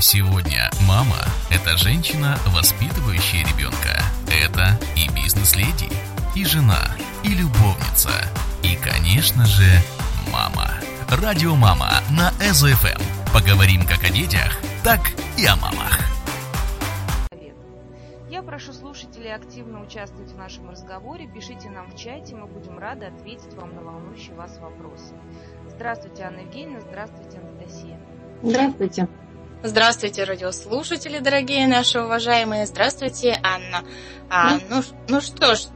Сегодня мама – это женщина, воспитывающая ребенка. Это и бизнес-леди, и жена, и любовница, и, конечно же, мама. Радио «Мама» на СФМ. Поговорим как о детях, так и о мамах. Я прошу слушателей активно участвовать в нашем разговоре. Пишите нам в чате, мы будем рады ответить вам на волнующие вас вопросы. Здравствуйте, Анна Евгеньевна, здравствуйте, Анастасия. Здравствуйте. Здравствуйте, радиослушатели, дорогие наши уважаемые. Здравствуйте, Анна. А, ну, ну что ж,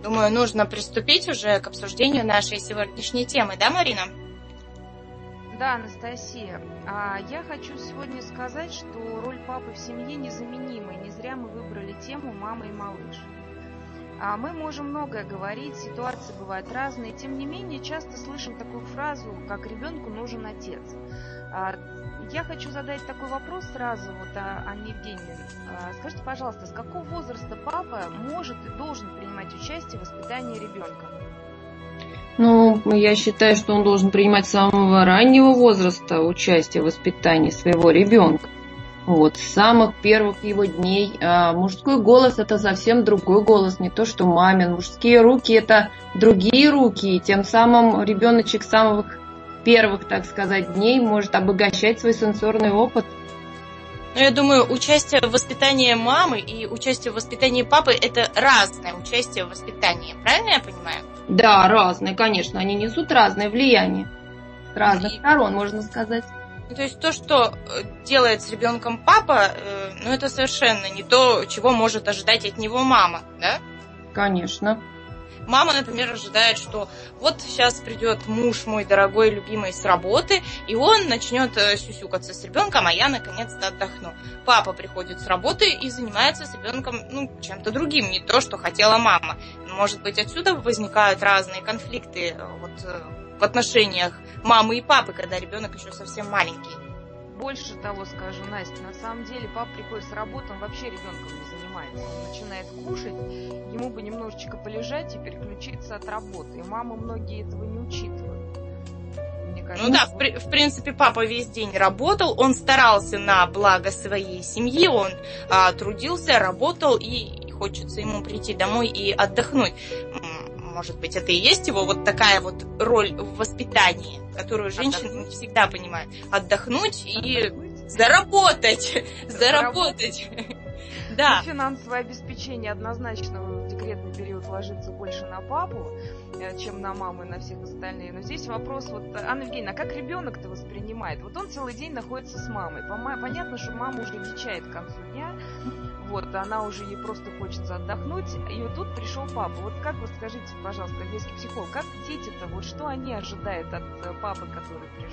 думаю, нужно приступить уже к обсуждению нашей сегодняшней темы, да, Марина? Да, Анастасия. А я хочу сегодня сказать, что роль папы в семье незаменима, и не зря мы выбрали тему «Мама и малыш». А мы можем многое говорить, ситуации бывают разные, тем не менее часто слышим такую фразу, как «ребенку нужен отец». Я хочу задать такой вопрос сразу, вот, Анне Евгеньевне. А, скажите, пожалуйста, с какого возраста папа может и должен принимать участие в воспитании ребенка? Ну, я считаю, что он должен принимать с самого раннего возраста участие в воспитании своего ребенка. Вот, с самых первых его дней. А мужской голос это совсем другой голос, не то что мамин. Мужские руки это другие руки, и тем самым ребеночек с самых первых, так сказать, дней может обогащать свой сенсорный опыт. Ну, я думаю, участие в воспитании мамы и участие в воспитании папы – это разное участие в воспитании. Правильно я понимаю? Да, разное, конечно. Они несут разное влияние. С разных и... сторон, можно сказать. То есть то, что э, делает с ребенком папа, э, ну это совершенно не то, чего может ожидать от него мама, да? Конечно. Мама, например, ожидает, что вот сейчас придет муж мой дорогой, любимый с работы, и он начнет э, сюсюкаться с ребенком, а я наконец-то отдохну. Папа приходит с работы и занимается с ребенком ну, чем-то другим, не то, что хотела мама. Может быть, отсюда возникают разные конфликты э, вот, э, в отношениях мамы и папы, когда ребенок еще совсем маленький. Больше того скажу, Настя, на самом деле папа приходит с работы, он вообще ребенком не занимается. Он начинает кушать, ему бы немножечко полежать и переключиться от работы. И мамы многие этого не учитывают. Мне кажется, ну да, в, в принципе, папа весь день работал, он старался на благо своей семьи, он а, трудился, работал, и хочется ему прийти домой и отдохнуть может быть, это и есть его вот такая вот роль в воспитании, которую женщины не всегда понимают. Отдохнуть и заработать. Заработать. Да. Финансовое обеспечение однозначно в декретный период ложится больше на папу, э, чем на маму и на всех остальных. Но здесь вопрос, вот, Анна Евгеньевна, а как ребенок-то воспринимает? Вот он целый день находится с мамой. Понятно, что мама уже дичает к концу дня, вот, она уже ей просто хочется отдохнуть, и вот тут пришел папа. Вот как вы скажите, пожалуйста, детский психолог, как дети-то, вот что они ожидают от э, папы, который пришел?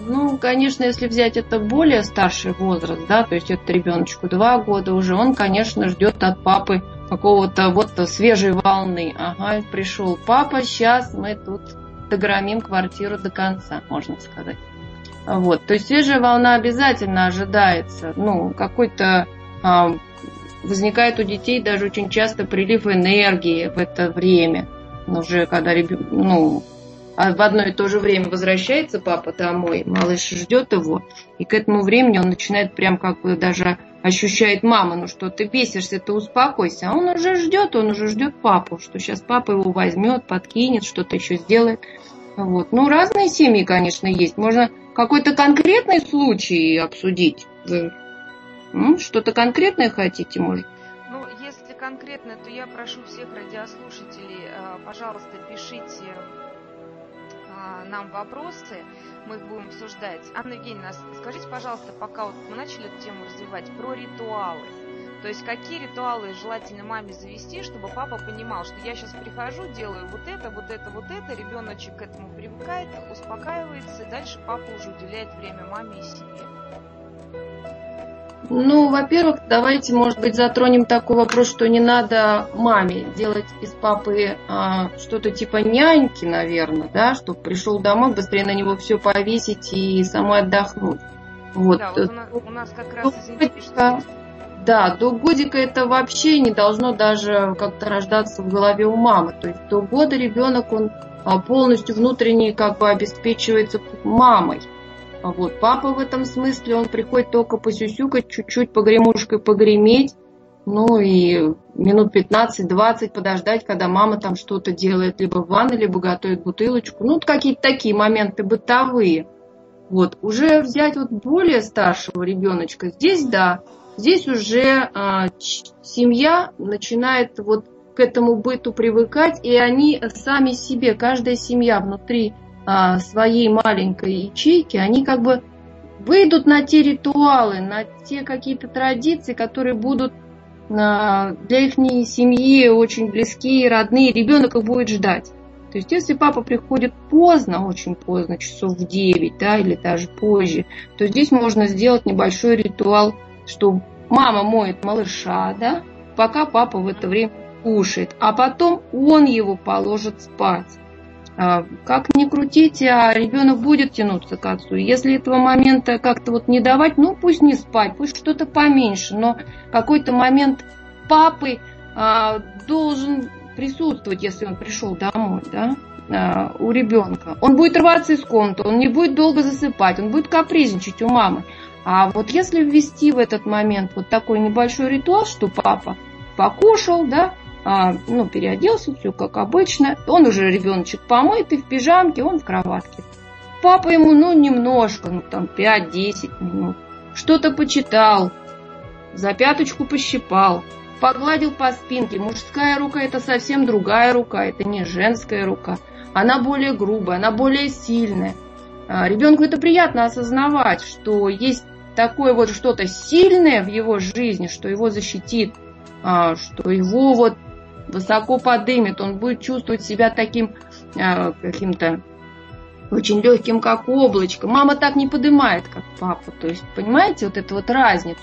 Ну, конечно, если взять это более старший возраст, да, то есть это ребеночку два года уже, он, конечно, ждет от папы какого-то вот свежей волны. Ага, пришел папа, сейчас мы тут догромим квартиру до конца, можно сказать. Вот, то есть свежая волна обязательно ожидается, ну, какой-то а, возникает у детей даже очень часто прилив энергии в это время. Уже когда ну, а в одно и то же время возвращается папа домой, малыш ждет его, и к этому времени он начинает прям как бы даже ощущает мама, ну что ты бесишься, ты успокойся, а он уже ждет, он уже ждет папу, что сейчас папа его возьмет, подкинет, что-то еще сделает. Вот. Ну, разные семьи, конечно, есть. Можно какой-то конкретный случай обсудить. Что-то конкретное хотите, может? Ну, если конкретно, то я прошу всех радиослушателей, э, пожалуйста, пишите нам вопросы, мы их будем обсуждать. Анна Евгеньевна, скажите, пожалуйста, пока вот мы начали эту тему развивать, про ритуалы. То есть какие ритуалы желательно маме завести, чтобы папа понимал, что я сейчас прихожу, делаю вот это, вот это, вот это, ребеночек к этому привыкает, успокаивается, и дальше папа уже уделяет время маме и себе. Ну, во-первых, давайте, может быть, затронем такой вопрос, что не надо маме делать из папы а, что-то типа няньки, наверное, да, чтобы пришел домой, быстрее на него все повесить и самой отдохнуть. Вот. Да, вот у, нас, у нас как раз, извините, что... Да, до годика это вообще не должно даже как-то рождаться в голове у мамы. То есть до года ребенок, он а, полностью внутренне как бы обеспечивается мамой. Вот, папа в этом смысле, он приходит только посюсюкать, чуть-чуть погремушкой погреметь, ну и минут 15-20 подождать, когда мама там что-то делает, либо в ванной, либо готовит бутылочку. Ну, какие-то такие моменты бытовые. Вот, уже взять вот более старшего ребеночка, здесь да, здесь уже а, семья начинает вот к этому быту привыкать, и они сами себе, каждая семья внутри а, своей маленькой ячейки, они как бы выйдут на те ритуалы, на те какие-то традиции, которые будут а, для их семьи очень близкие, родные, ребенок их будет ждать. То есть, если папа приходит поздно, очень поздно, часов в 9, да, или даже позже, то здесь можно сделать небольшой ритуал, что мама моет малыша, да, пока папа в это время кушает, а потом он его положит спать. А, как ни крутите, а ребенок будет тянуться к отцу. Если этого момента как-то вот не давать, ну пусть не спать, пусть что-то поменьше, но какой-то момент папы а, должен присутствовать, если он пришел домой, да, а, у ребенка. Он будет рваться из комнаты, он не будет долго засыпать, он будет капризничать у мамы. А вот если ввести в этот момент вот такой небольшой ритуал, что папа покушал, да, ну, переоделся, все как обычно. Он уже ребеночек помытый, в пижамке, он в кроватке. Папа ему, ну, немножко, ну, там, 5-10 минут. Что-то почитал, за пяточку пощипал, погладил по спинке. Мужская рука – это совсем другая рука, это не женская рука. Она более грубая, она более сильная. А, ребенку это приятно осознавать, что есть такое вот что-то сильное в его жизни, что его защитит, а, что его вот высоко подымет, он будет чувствовать себя таким э, каким-то очень легким, как облачко. Мама так не поднимает, как папа. То есть, понимаете, вот эту вот разницу.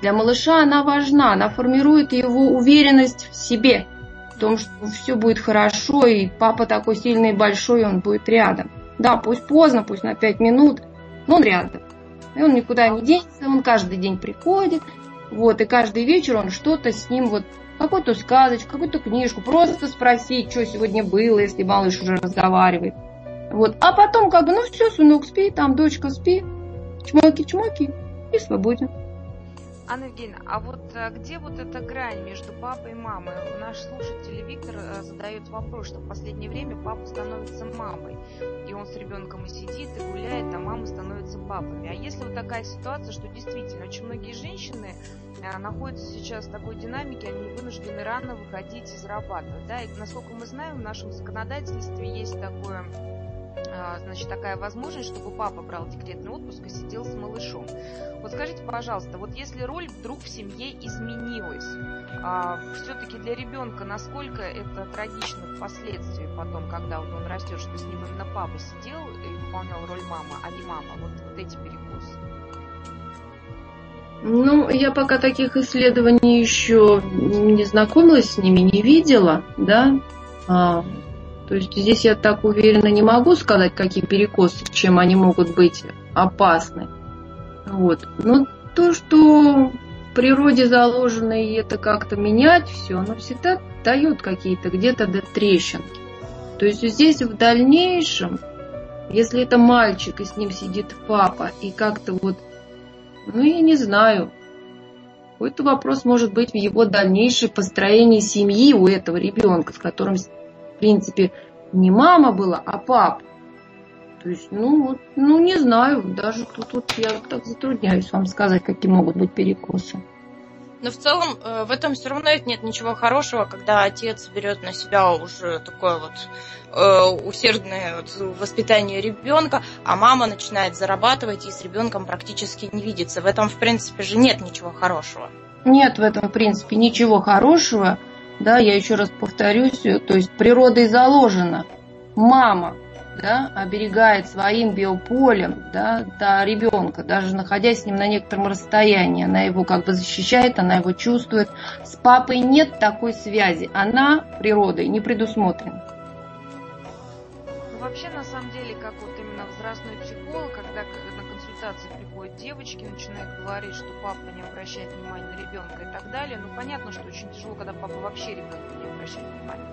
Для малыша она важна, она формирует его уверенность в себе, в том, что все будет хорошо, и папа такой сильный и большой, он будет рядом. Да, пусть поздно, пусть на пять минут, но он рядом. И он никуда не денется, он каждый день приходит, вот, и каждый вечер он что-то с ним вот какую-то сказочку, какую-то книжку, просто спросить, что сегодня было, если малыш уже разговаривает. Вот. А потом как бы, ну все, сынок, спи, там дочка спи, чмоки-чмоки и свободен. Анна Евгеньевна, а вот а где вот эта грань между папой и мамой? Наш слушатель Виктор э, задает вопрос, что в последнее время папа становится мамой, и он с ребенком и сидит, и гуляет, а мама становится папами. А если вот такая ситуация, что действительно очень многие женщины а, находятся сейчас в такой динамике, они вынуждены рано выходить и зарабатывать, да, и насколько мы знаем, в нашем законодательстве есть такое значит, такая возможность, чтобы папа брал декретный отпуск и сидел с малышом. Вот скажите, пожалуйста, вот если роль вдруг в семье изменилась, а, все-таки для ребенка насколько это трагично впоследствии потом, когда вот он растет, что с ним именно папа сидел и выполнял роль мамы, а не мама, вот, вот эти перекосы? Ну, я пока таких исследований еще не знакомилась с ними, не видела, да. А, то есть здесь я так уверенно не могу сказать, какие перекосы, чем они могут быть опасны. Вот. Но то, что в природе заложено, и это как-то менять все, оно всегда дает какие-то где-то до трещинки. То есть здесь в дальнейшем, если это мальчик, и с ним сидит папа, и как-то вот, ну я не знаю, какой-то вопрос может быть в его дальнейшем построении семьи у этого ребенка, с которым принципе, не мама была, а папа. То есть, ну, вот, ну, не знаю, даже тут вот я так затрудняюсь вам сказать, какие могут быть перекосы. Но в целом э, в этом все равно нет ничего хорошего, когда отец берет на себя уже такое вот э, усердное воспитание ребенка, а мама начинает зарабатывать и с ребенком практически не видится. В этом, в принципе, же нет ничего хорошего. Нет в этом, в принципе, ничего хорошего да, я еще раз повторюсь, то есть природой заложено. Мама, да, оберегает своим биополем, да, до ребенка, даже находясь с ним на некотором расстоянии. Она его как бы защищает, она его чувствует. С папой нет такой связи. Она природой не предусмотрена. Ну, вообще, на самом деле, как вот именно возрастной психолог, когда на консультации приходят девочки, начинают говорить, что папа не обращает внимания на ребенка и так далее. Ну, понятно, что очень тяжело, когда папа вообще ребенка не обращает внимания.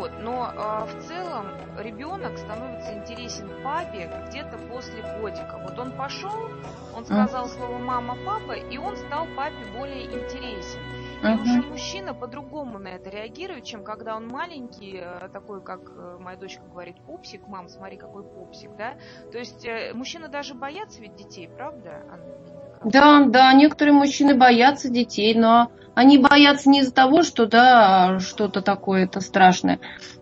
Вот. Но э, в целом ребенок становится интересен папе где-то после годика. Вот он пошел, он сказал слово мама, папа, и он стал папе более интересен. И uh-huh. уже мужчина по-другому на это реагирует, чем когда он маленький, э, такой, как э, моя дочка говорит, пупсик, мам, смотри, какой пупсик, да? То есть э, мужчины даже боятся ведь детей, правда, Да, да, некоторые мужчины боятся детей, но они боятся не из-за того, что, да, что-то такое это страшное.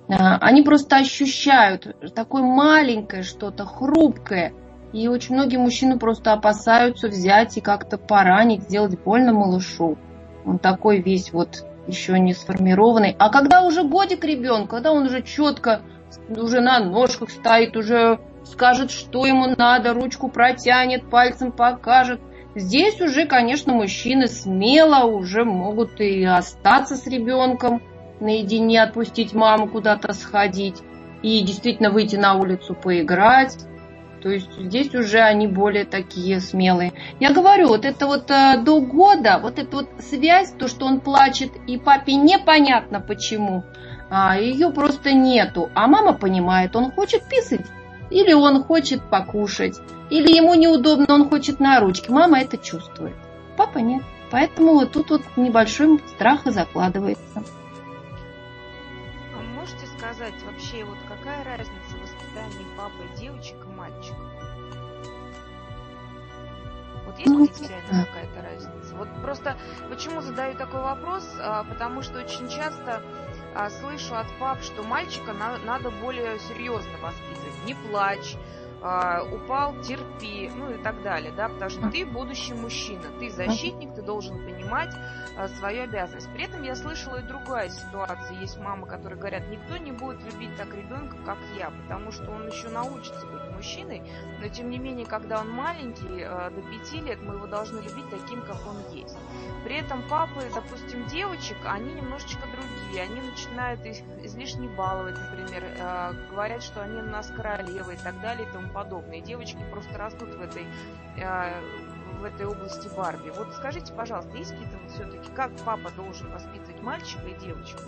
Они просто ощущают такое маленькое что-то, хрупкое. И очень многие мужчины просто опасаются взять и как-то поранить, сделать больно малышу. Он такой весь вот еще не сформированный. А когда уже годик ребенка, когда он уже четко уже на ножках стоит, уже скажет, что ему надо, ручку протянет, пальцем покажет. Здесь уже, конечно, мужчины смело уже могут и остаться с ребенком, наедине отпустить маму куда-то сходить и действительно выйти на улицу поиграть. То есть здесь уже они более такие смелые. Я говорю, вот это вот э, до года, вот эта вот связь, то, что он плачет, и папе непонятно почему, а, ее просто нету. А мама понимает, он хочет писать, или он хочет покушать, или ему неудобно, он хочет на ручке. Мама это чувствует. Папа нет. Поэтому вот тут вот небольшой страх и закладывается. А можете сказать вообще, вот какая разница в воспитании папы и девочек мальчик. Вот есть ну, принципиально какая-то разница? Вот просто почему задаю такой вопрос? А, потому что очень часто слышу от пап, что мальчика на, надо более серьезно воспитывать. Не плачь, а, упал, терпи, ну и так далее, да, потому что ты будущий мужчина, ты защитник, ты должен понимать а, свою обязанность. При этом я слышала и другая ситуация. Есть мамы, которые говорят, никто не будет любить так ребенка, как я, потому что он еще научится быть мужчиной, но тем не менее, когда он маленький, а, до пяти лет, мы его должны любить таким, как он есть. При этом папы, допустим, девочек, они немножечко другие, они начинают их излишне баловать, например, э, говорят, что они у нас королевы и так далее и тому подобное. девочки просто растут в этой, э, в этой области Барби. Вот скажите, пожалуйста, есть какие-то вот все-таки, как папа должен воспитывать мальчика и девочку?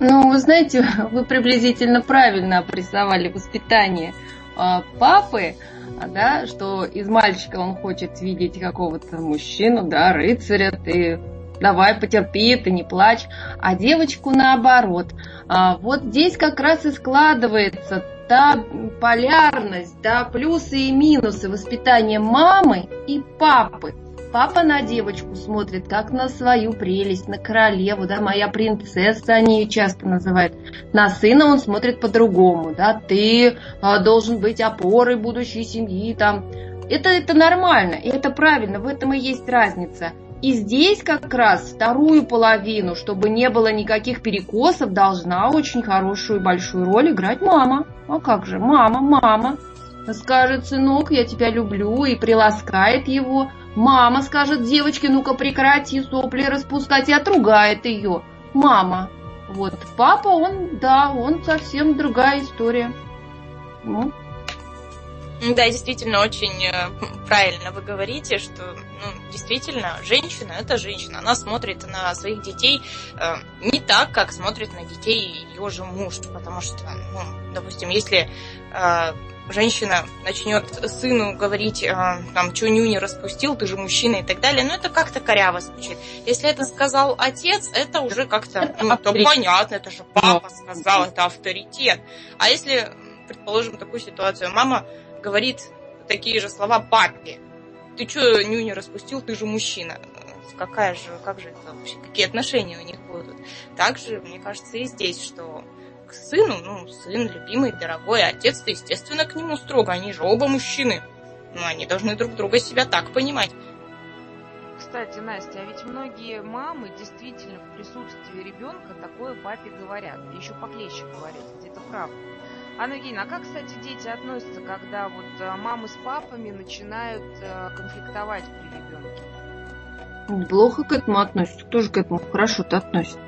Ну, вы знаете, вы приблизительно правильно обрисовали воспитание а, папы, да, что из мальчика он хочет видеть какого-то мужчину, да, рыцаря, ты давай потерпи, ты не плачь, а девочку наоборот. А вот здесь как раз и складывается та полярность, да, плюсы и минусы воспитания мамы и папы. Папа на девочку смотрит как на свою прелесть, на королеву, да, моя принцесса, они ее часто называют. На сына он смотрит по-другому, да, ты а, должен быть опорой будущей семьи, там. Это, это нормально, и это правильно, в этом и есть разница. И здесь как раз вторую половину, чтобы не было никаких перекосов, должна очень хорошую и большую роль играть мама. А как же, мама, мама. Скажет, сынок, я тебя люблю, и приласкает его. Мама скажет девочке, ну-ка прекрати сопли распускать, и отругает ее. Мама. Вот папа, он, да, он совсем другая история. Ну, да, действительно, очень э, правильно вы говорите, что ну, действительно женщина это женщина. Она смотрит на своих детей э, не так, как смотрит на детей ее же муж. Потому что, ну, допустим, если э, женщина начнет сыну говорить, э, там, что нюни распустил, ты же мужчина и так далее, ну это как-то коряво звучит. Если это сказал отец, это уже как-то, ну, то понятно, это же папа сказал, это авторитет. А если, предположим, такую ситуацию, мама говорит такие же слова папе. Ты что нюня распустил, ты же мужчина. Какая же, как же это вообще, какие отношения у них будут? Также, мне кажется, и здесь, что к сыну, ну, сын любимый, дорогой, отец-то, естественно, к нему строго, они же оба мужчины. Ну, они должны друг друга себя так понимать. Кстати, Настя, а ведь многие мамы действительно в присутствии ребенка такое папе говорят. Еще поклещик говорят, это правда. Евгеньевна, а как, кстати, дети относятся, когда вот э, мамы с папами начинают э, конфликтовать при ребенке? Плохо к этому относятся, тоже к этому хорошо-то относятся.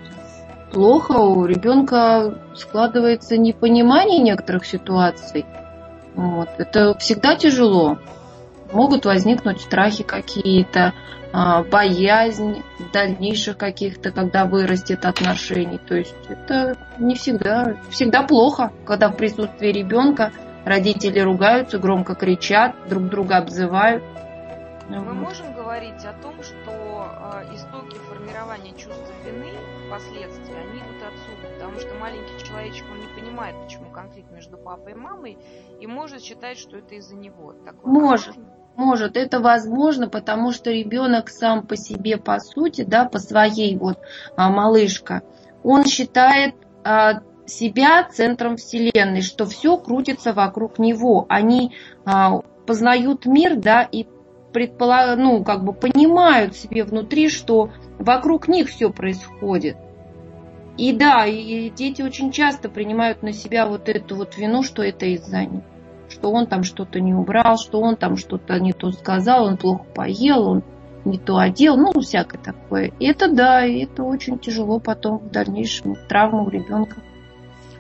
Плохо, у ребенка складывается непонимание некоторых ситуаций. Вот. Это всегда тяжело. могут возникнуть страхи какие-то, боязнь дальнейших каких-то, когда вырастет отношений. То есть это не всегда, всегда плохо, когда в присутствии ребенка родители ругаются, громко кричат, друг друга обзывают. Мы можем говорить о том, что э, истоки формирования чувства вины впоследствии, они идут отсюда, потому что маленький человечек, он не понимает, почему конфликт между папой и мамой, и может считать, что это из-за него. Такое может. Возможно. Может, это возможно, потому что ребенок сам по себе, по сути, да, по своей вот а, малышка, он считает а, себя центром вселенной, что все крутится вокруг него. Они а, познают мир, да, и предполаг... ну, как бы понимают себе внутри, что вокруг них все происходит. И да, и дети очень часто принимают на себя вот эту вот вину, что это из-за них что он там что-то не убрал, что он там что-то не то сказал, он плохо поел, он не то одел, ну, всякое такое. И это да, и это очень тяжело потом в дальнейшем травма у ребенка.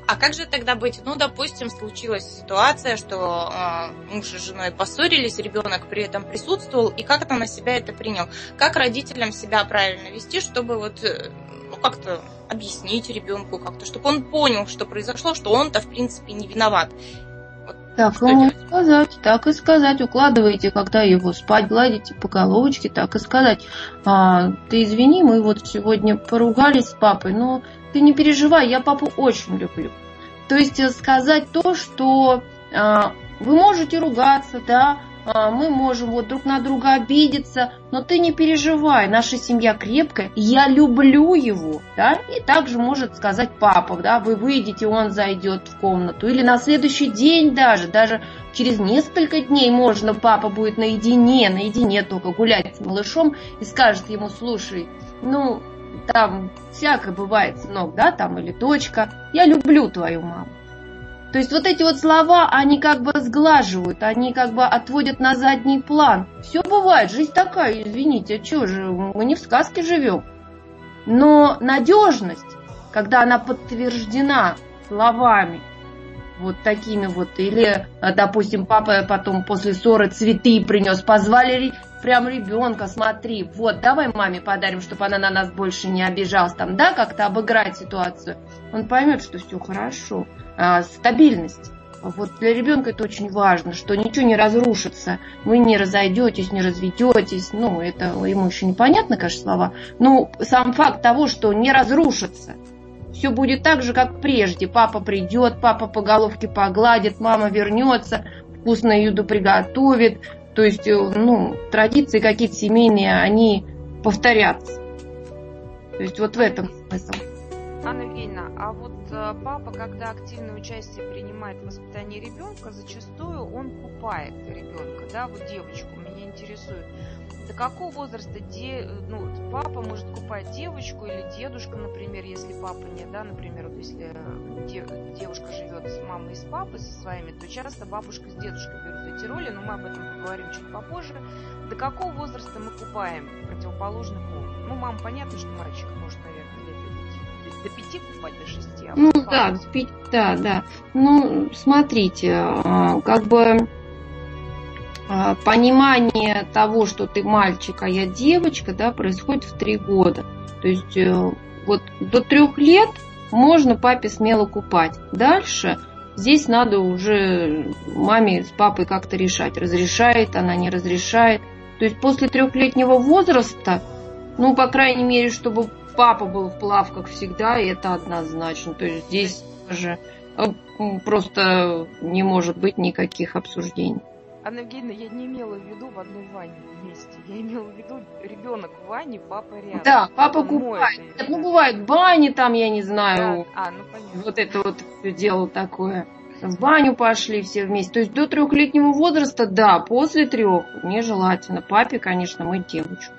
А как же тогда быть? Ну, допустим, случилась ситуация, что э, муж и женой поссорились, ребенок при этом присутствовал, и как то на себя это принял? Как родителям себя правильно вести, чтобы вот э, ну, как-то объяснить ребенку как-то, чтобы он понял, что произошло, что он-то в принципе не виноват. Так ему и сказать, так и сказать. Укладываете, когда его спать, гладите по головочке, так и сказать. А, ты извини, мы вот сегодня поругались с папой, но ты не переживай, я папу очень люблю. То есть э, сказать то, что а, вы можете ругаться, да, мы можем вот друг на друга обидеться, но ты не переживай, наша семья крепкая, я люблю его, да, и также может сказать папа, да, вы выйдете, он зайдет в комнату, или на следующий день даже, даже через несколько дней можно, папа будет наедине, наедине только гулять с малышом и скажет ему, слушай, ну, там всякое бывает, сынок, да, там, или дочка, я люблю твою маму. То есть вот эти вот слова, они как бы сглаживают, они как бы отводят на задний план. Все бывает, жизнь такая, извините, а что же, мы не в сказке живем. Но надежность, когда она подтверждена словами, вот такими вот, или, допустим, папа потом после ссоры цветы принес, позвали прям ребенка, смотри, вот, давай маме подарим, чтобы она на нас больше не обижалась, там, да, как-то обыграть ситуацию. Он поймет, что все хорошо. А, стабильность. Вот для ребенка это очень важно, что ничего не разрушится, вы не разойдетесь, не разведетесь. Ну, это ему еще непонятно, конечно, слова. Но сам факт того, что не разрушится. Все будет так же, как прежде. Папа придет, папа по головке погладит, мама вернется, вкусную еду приготовит. То есть, э, ну, традиции какие-то семейные, они повторятся. То есть вот в этом смысл. Анна Евгеньевна, а вот э, папа, когда активное участие принимает в воспитании ребенка, зачастую он купает ребенка, да, вот девочку, меня интересует. До какого возраста де, ну, папа может купать девочку или дедушка, например, если папа нет, да, например, вот если де, девушка живет с мамой и с папой со своими, то часто бабушка с дедушкой берут эти роли, но мы об этом поговорим чуть попозже. До какого возраста мы купаем противоположный пол? Ну, мама, понятно, что мальчик может, наверное, лет до пяти купать, до шести. А ну да, да, да. Ну, смотрите, а, как бы понимание того, что ты мальчик, а я девочка, да, происходит в три года. То есть э, вот до трех лет можно папе смело купать. Дальше здесь надо уже маме с папой как-то решать, разрешает она, не разрешает. То есть после трехлетнего возраста, ну, по крайней мере, чтобы папа был в плавках всегда, и это однозначно. То есть здесь даже э, просто не может быть никаких обсуждений. Анна Евгеньевна, я не имела в виду в одной ванне вместе. Я имела в виду ребенок в ванне, папа рядом. Да, папа Он купает. Нет, ну, бывает бани там, я не знаю. Да. А, ну понятно. Вот это вот все дело такое. В баню пошли все вместе. То есть до трехлетнего возраста, да, после трех нежелательно. Папе, конечно, мыть девочку.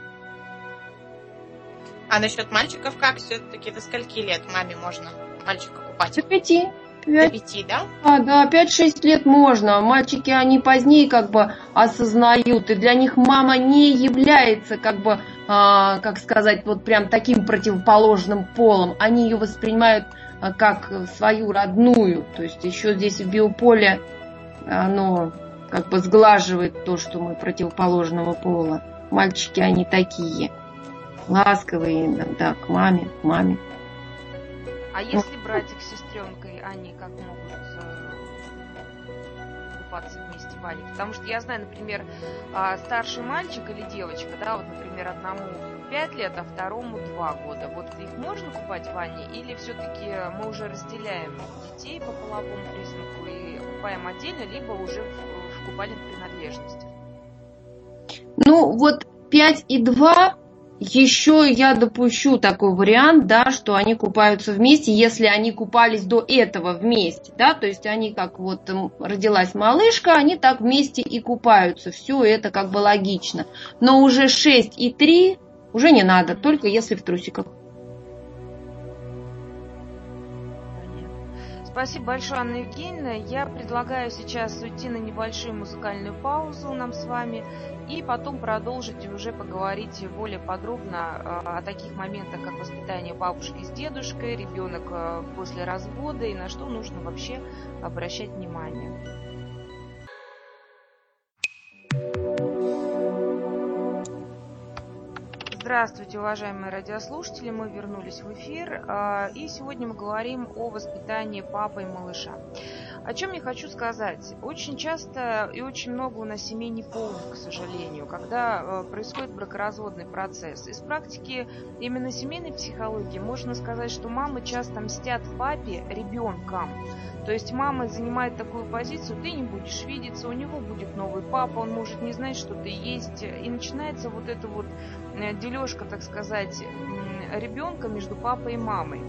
А насчет мальчиков как? Все-таки до скольки лет маме можно мальчика купать? До пяти. 5, до пяти, да? А, да, 5-6 лет можно. Мальчики, они позднее как бы осознают, и для них мама не является как бы, а, как сказать, вот прям таким противоположным полом. Они ее воспринимают а, как свою родную. То есть еще здесь в биополе оно как бы сглаживает то, что мы противоположного пола. Мальчики, они такие. Ласковые иногда к маме, к маме. А если братик с сестренкой, они как могут э, купаться вместе в ванне? Потому что я знаю, например, а, старший мальчик или девочка, да, вот, например, одному 5 лет, а второму 2 года. Вот их можно купать в ванне или все-таки мы уже разделяем детей по половому признаку и купаем отдельно, либо уже в, в купальных принадлежностях? Ну, вот 5 и 2 еще я допущу такой вариант, да, что они купаются вместе, если они купались до этого вместе, да, то есть они как вот родилась малышка, они так вместе и купаются, все это как бы логично. Но уже 6 и 3 уже не надо, только если в трусиках. Спасибо большое, Анна Евгеньевна. Я предлагаю сейчас уйти на небольшую музыкальную паузу нам с вами и потом продолжить и уже поговорить более подробно а, о таких моментах, как воспитание бабушки с дедушкой, ребенок а, после развода и на что нужно вообще обращать внимание. Здравствуйте, уважаемые радиослушатели! Мы вернулись в эфир, а, и сегодня мы говорим о воспитании папы и малыша. О чем я хочу сказать? Очень часто и очень много у нас семей неполных, к сожалению, когда а, происходит бракоразводный процесс. Из практики именно семейной психологии можно сказать, что мамы часто мстят папе ребенком. То есть мама занимает такую позицию, ты не будешь видеться, у него будет новый папа, он может не знать, что ты есть. И начинается вот эта вот э, дележка, так сказать, ребенка между папой и мамой.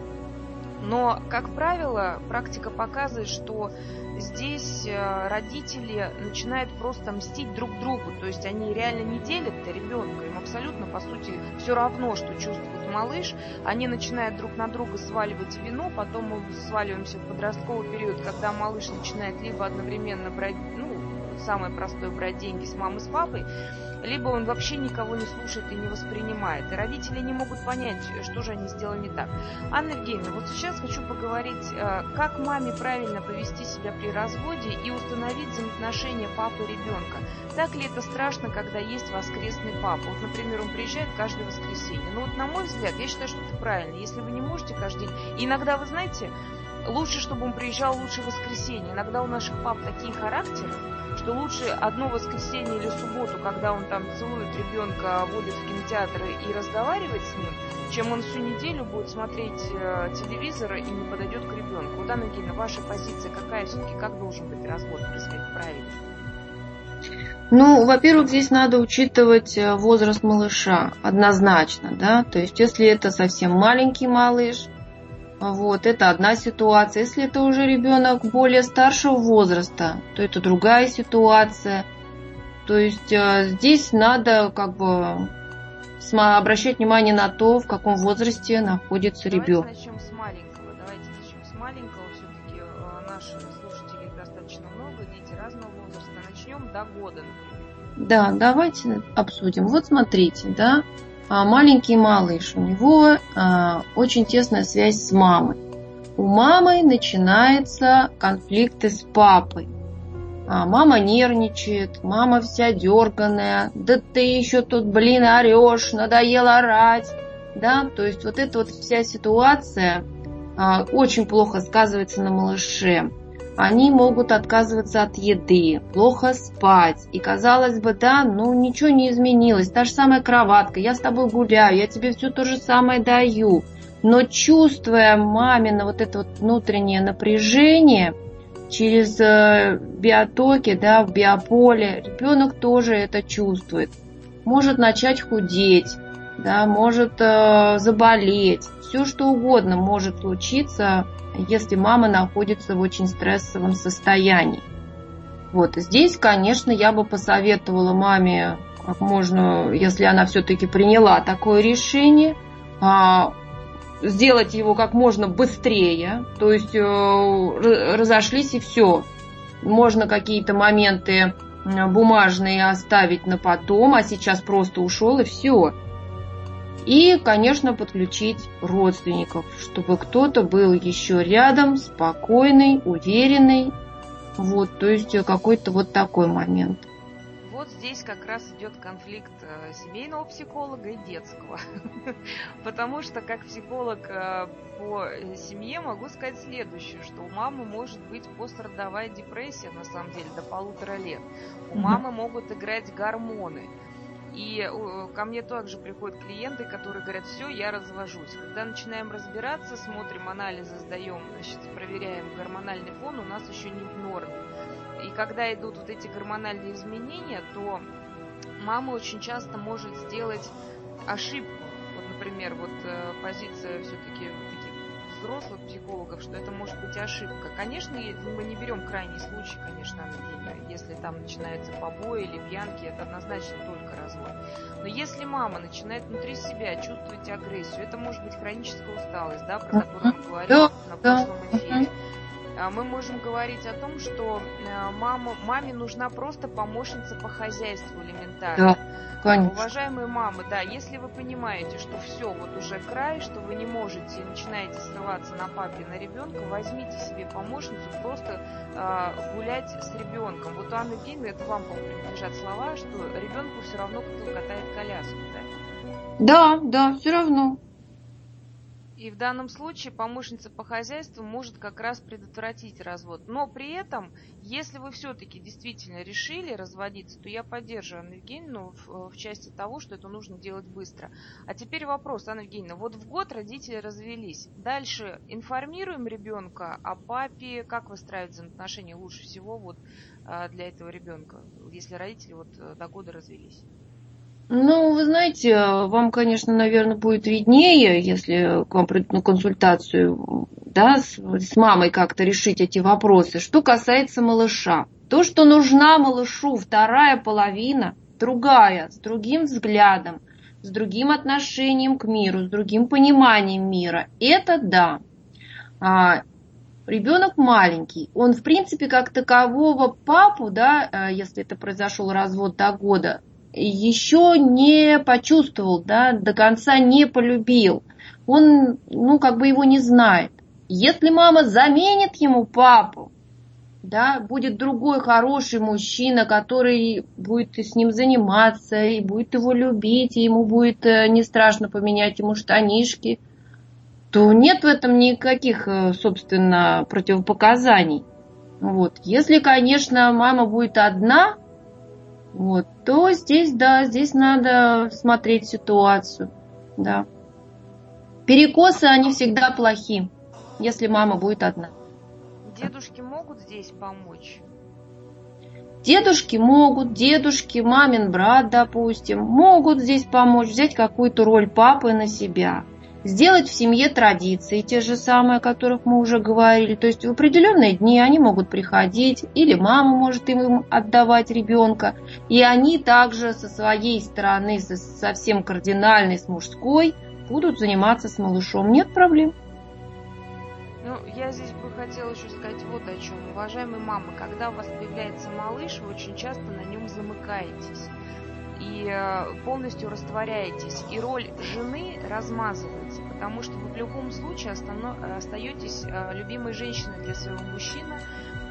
Но, как правило, практика показывает, что здесь э, родители начинают просто мстить друг другу. То есть они реально не делят ребенка. Им абсолютно, по сути, все равно, что чувствует малыш. Они начинают друг на друга сваливать вину. Потом мы сваливаемся в подростковый период, когда малыш начинает либо одновременно брать, ну, самое простое, брать деньги с мамой, с папой, либо он вообще никого не слушает и не воспринимает. И родители не могут понять, что же они сделали не так. Анна Евгеньевна, вот сейчас хочу поговорить, э, как маме правильно повести себя при разводе и установить взаимоотношения папы и ребенка. Так ли это страшно, когда есть воскресный папа? Вот, например, он приезжает каждое воскресенье. Но вот на мой взгляд, я считаю, что это правильно. Если вы не можете каждый день... иногда, вы знаете, лучше, чтобы он приезжал лучше в воскресенье. Иногда у наших пап такие характеры, что лучше одно воскресенье или субботу, когда он там целует ребенка, водит в кинотеатр и разговаривает с ним, чем он всю неделю будет смотреть э, телевизор и не подойдет к ребенку. Вот, Анна Евгеньевна, ваша позиция какая все-таки, как должен быть развод происходить правильно? Ну, во-первых, здесь надо учитывать э, возраст малыша однозначно, да, то есть если это совсем маленький малыш, вот, это одна ситуация. Если это уже ребенок более старшего возраста, то это другая ситуация. То есть э, здесь надо как бы обращать внимание на то, в каком возрасте находится ребенок. Давайте начнем с маленького. Давайте начнем с маленького. Все-таки э, наши слушатели достаточно много, дети разного возраста. Начнем до года, например. Да, давайте обсудим. Вот смотрите, да, маленький малыш, у него а, очень тесная связь с мамой. У мамы начинаются конфликты с папой. А, мама нервничает, мама вся дерганая, да ты еще тут, блин, орешь, надоело орать. Да, то есть вот эта вот вся ситуация а, очень плохо сказывается на малыше они могут отказываться от еды, плохо спать. И казалось бы, да, ну ничего не изменилось, та же самая кроватка, я с тобой гуляю, я тебе все то же самое даю. Но чувствуя мамино вот это вот внутреннее напряжение через э, биотоки, да, в биополе, ребенок тоже это чувствует. Может начать худеть, да, может э, заболеть, все что угодно может случиться если мама находится в очень стрессовом состоянии. Вот здесь, конечно, я бы посоветовала маме как можно, если она все-таки приняла такое решение, а, сделать его как можно быстрее, то есть э, разошлись и все. Можно какие-то моменты бумажные оставить на потом, а сейчас просто ушел и все. И, конечно, подключить родственников, чтобы кто-то был еще рядом, спокойный, уверенный, Вот, то есть какой-то вот такой момент вот здесь как раз идет конфликт э, семейного психолога и детского. Потому что как психолог э, по семье могу сказать следующее, что у мамы может быть пострадовая депрессия на самом деле до полутора лет. У мамы могут играть гормоны. И э, ко мне также приходят клиенты, которые говорят, все, я развожусь. Когда начинаем разбираться, смотрим анализы, сдаем, значит, проверяем гормональный фон, у нас еще не в норме. И когда идут вот эти гормональные изменения, то мама очень часто может сделать ошибку. Вот, например, вот э, позиция все-таки взрослых психологов, что это может быть ошибка. Конечно, мы не берем крайний случай, конечно, Евгения, если там начинается побои или пьянки, это однозначно только развод. Но если мама начинает внутри себя чувствовать агрессию, это может быть хроническая усталость, да, про которую мы говорили на прошлом эфире а, мы можем говорить о том, что э, маму, маме нужна просто помощница по хозяйству элементарно. Да, конечно. Уважаемые мамы, да, если вы понимаете, что все, вот уже край, что вы не можете, начинаете срываться на папе, на ребенка, возьмите себе помощницу, просто э, гулять с ребенком. Вот у Анны Евгеньевны, это вам, принадлежат слова, что ребенку все равно кто катает коляску, да? Да, да, все равно. И в данном случае помощница по хозяйству может как раз предотвратить развод. Но при этом, если вы все-таки действительно решили разводиться, то я поддерживаю Анну Евгеньевну в, в части того, что это нужно делать быстро. А теперь вопрос, Анна Евгеньевна. Вот в год родители развелись. Дальше информируем ребенка о папе, как выстраивать взаимоотношения лучше всего вот а, для этого ребенка, если родители вот э, до года развелись. Ну, вы знаете, вам, конечно, наверное, будет виднее, если к вам придут на консультацию, да, с, с мамой как-то решить эти вопросы. Что касается малыша, то, что нужна малышу вторая половина, другая, с другим взглядом, с другим отношением к миру, с другим пониманием мира, это да. А, ребенок маленький, он в принципе как такового папу, да, э, если это произошел развод до года, еще не почувствовал, да, до конца не полюбил. Он, ну, как бы его не знает. Если мама заменит ему папу, да, будет другой хороший мужчина, который будет с ним заниматься, и будет его любить, и ему будет э, не страшно поменять ему штанишки, то нет в этом никаких, э, собственно, противопоказаний. Вот. Если, конечно, мама будет одна, вот, то здесь, да, здесь надо смотреть ситуацию, да. Перекосы, они всегда плохи, если мама будет одна. Дедушки могут здесь помочь? Дедушки могут, дедушки, мамин брат, допустим, могут здесь помочь, взять какую-то роль папы на себя – сделать в семье традиции, те же самые, о которых мы уже говорили. То есть в определенные дни они могут приходить, или мама может им отдавать ребенка, и они также со своей стороны, совсем кардинальной, с мужской, будут заниматься с малышом. Нет проблем. Ну, я здесь бы хотела еще сказать вот о чем. Уважаемые мамы, когда у вас появляется малыш, вы очень часто на нем замыкаетесь и э, полностью растворяетесь, и роль жены размазывается, потому что вы в любом случае остаетесь э, любимой женщиной для своего мужчины,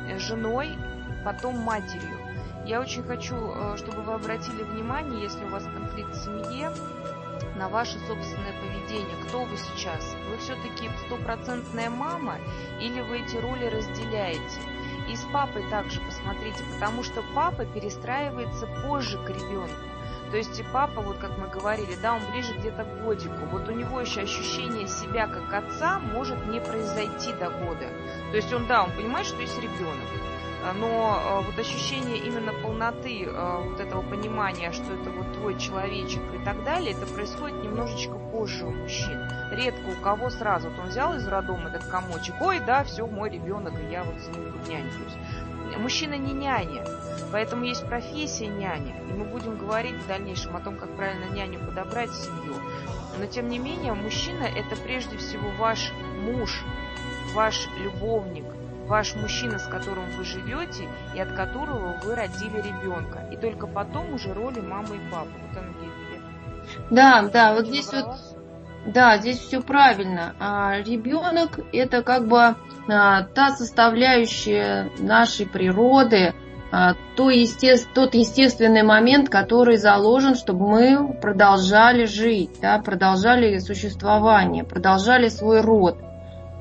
э, женой, потом матерью. Я очень хочу, чтобы вы обратили внимание, если у вас конфликт в семье, на ваше собственное поведение. Кто вы сейчас? Вы все-таки стопроцентная мама или вы эти роли разделяете? И с папой также посмотрите, потому что папа перестраивается позже к ребенку. То есть и папа, вот как мы говорили, да, он ближе где-то к годику. Вот у него еще ощущение себя как отца может не произойти до года. То есть он, да, он понимает, что есть ребенок. А, но а, вот ощущение именно полноты а, вот этого понимания, что это вот твой человечек и так далее, это происходит немножечко позже у мужчин. Редко у кого сразу. Вот он взял из роддома этот комочек, ой, да, все, мой ребенок, и я вот с ним нянькаюсь. Мужчина не няня. Поэтому есть профессия няня, и мы будем говорить в дальнейшем о том, как правильно няню подобрать в семью. Но тем не менее, мужчина это прежде всего ваш муж, ваш любовник, ваш мужчина, с которым вы живете и от которого вы родили ребенка. И только потом уже роли мамы и папы. Вот она Да, да, вот здесь вот, да, здесь все правильно. А ребенок это как бы а, та составляющая нашей природы, а, тот естественный момент, который заложен, чтобы мы продолжали жить, да, продолжали существование, продолжали свой род.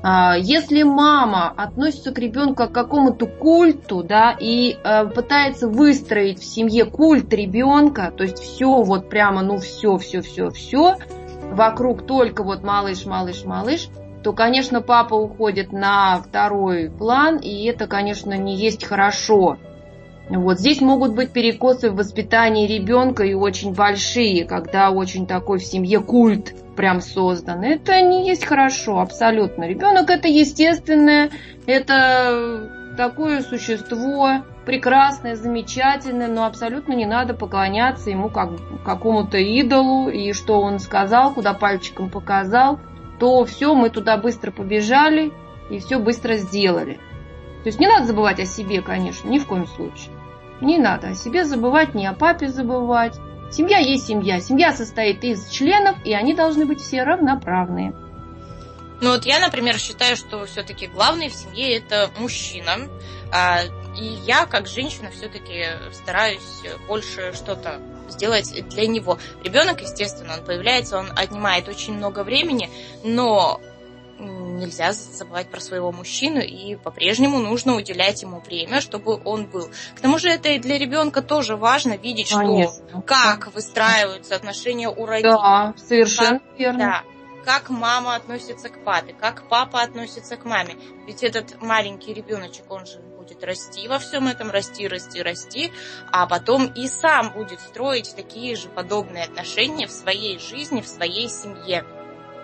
А, если мама относится к ребенку как к какому-то культу, да, и пытается выстроить в семье культ ребенка, то есть все вот прямо, ну все, все, все, все, вокруг только вот малыш, малыш, малыш, то, конечно, папа уходит на второй план, и это, конечно, не есть хорошо. Вот здесь могут быть перекосы в воспитании ребенка и очень большие, когда очень такой в семье культ прям создан. Это не есть хорошо, абсолютно. Ребенок это естественное, это такое существо, прекрасное, замечательное, но абсолютно не надо поклоняться ему как какому-то идолу, и что он сказал, куда пальчиком показал, то все, мы туда быстро побежали и все быстро сделали. То есть не надо забывать о себе, конечно, ни в коем случае. Не надо о себе забывать, не о папе забывать. Семья есть семья. Семья состоит из членов, и они должны быть все равноправные. Ну вот я, например, считаю, что все-таки главный в семье это мужчина. А, и я, как женщина, все-таки стараюсь больше что-то сделать для него. Ребенок, естественно, он появляется, он отнимает очень много времени, но нельзя забывать про своего мужчину, и по-прежнему нужно уделять ему время, чтобы он был. К тому же это и для ребенка тоже важно видеть, Конечно. что как выстраиваются отношения у родителей. Да, совершенно как, верно. Да, как мама относится к папе, как папа относится к маме. Ведь этот маленький ребеночек, он же будет расти во всем этом, расти, расти, расти, а потом и сам будет строить такие же подобные отношения в своей жизни, в своей семье.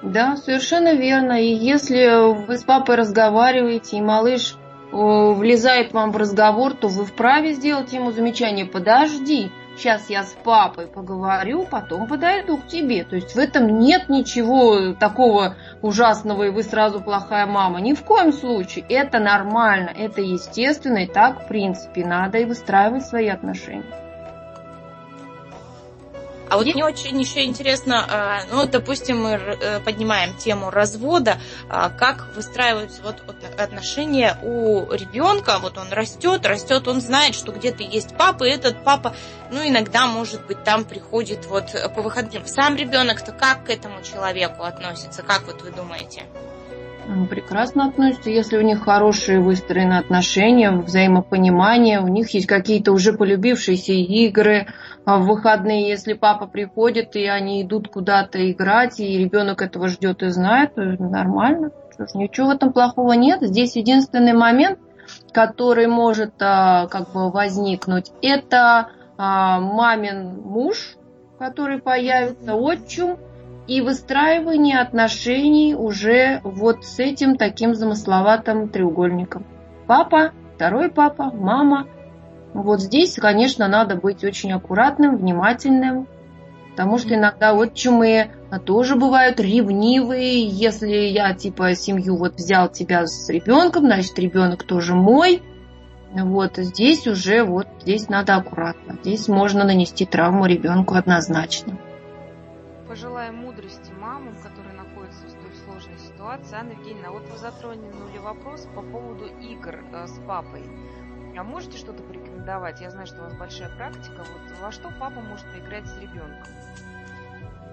Да, совершенно верно. И если вы с папой разговариваете, и малыш влезает вам в разговор, то вы вправе сделать ему замечание «подожди, сейчас я с папой поговорю, потом подойду к тебе». То есть в этом нет ничего такого ужасного, и вы сразу плохая мама. Ни в коем случае. Это нормально, это естественно, и так в принципе надо и выстраивать свои отношения. А вот мне очень еще интересно, а, ну, допустим, мы э, поднимаем тему развода, а, как выстраиваются вот отношения у ребенка, вот он растет, растет, он знает, что где-то есть папа, и этот папа, ну, иногда, может быть, там приходит вот по выходным. Сам ребенок-то как к этому человеку относится, как вот вы думаете? Прекрасно относятся, если у них хорошие выстроены отношения, взаимопонимание, у них есть какие-то уже полюбившиеся игры а в выходные, если папа приходит и они идут куда-то играть, и ребенок этого ждет и знает, то нормально. Ничего в этом плохого нет. Здесь единственный момент, который может а, как бы возникнуть, это а, мамин муж, который появится, отчим, и выстраивание отношений уже вот с этим таким замысловатым треугольником. Папа, второй папа, мама. Вот здесь, конечно, надо быть очень аккуратным, внимательным, потому что иногда отчимы тоже бывают ревнивые. Если я типа семью вот взял тебя с ребенком, значит ребенок тоже мой. Вот здесь уже вот здесь надо аккуратно. Здесь можно нанести травму ребенку однозначно пожелаем мудрости мамам, которые находятся в столь сложной ситуации. Анна Евгеньевна, вот вы затронули вопрос по поводу игр э, с папой. А можете что-то порекомендовать? Я знаю, что у вас большая практика. Вот во что папа может поиграть с ребенком?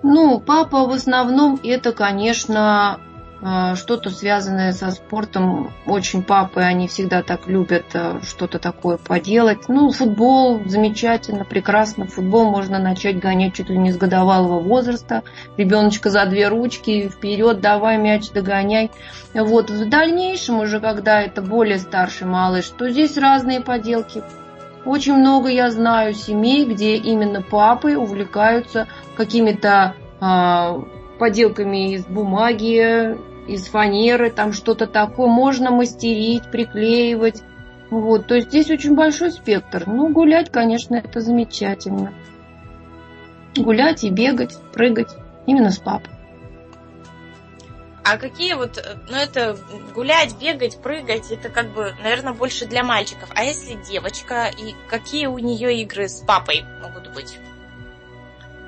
Ну, папа в основном это, конечно, а, что-то связанное со спортом. Очень папы, они всегда так любят а, что-то такое поделать. Ну, футбол замечательно, прекрасно. Футбол можно начать гонять чуть ли не с годовалого возраста. Ребеночка за две ручки, вперед, давай мяч догоняй. Вот в дальнейшем уже, когда это более старший малыш, то здесь разные поделки. Очень много я знаю семей, где именно папы увлекаются какими-то а, поделками из бумаги, из фанеры, там что-то такое. Можно мастерить, приклеивать. Вот, то есть здесь очень большой спектр. Ну, гулять, конечно, это замечательно. Гулять и бегать, прыгать. Именно с папой. А какие вот, ну это гулять, бегать, прыгать, это как бы, наверное, больше для мальчиков. А если девочка, и какие у нее игры с папой могут быть?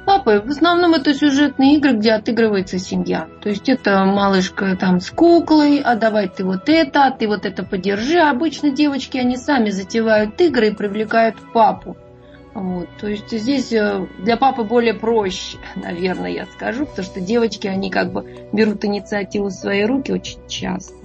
Папой. В основном это сюжетные игры, где отыгрывается семья. То есть это малышка там с куклой, а давай ты вот это, а ты вот это подержи. Обычно девочки, они сами затевают игры и привлекают папу. Вот, то есть здесь э, для папы более проще, наверное, я скажу, потому что девочки, они как бы берут инициативу в свои руки очень часто.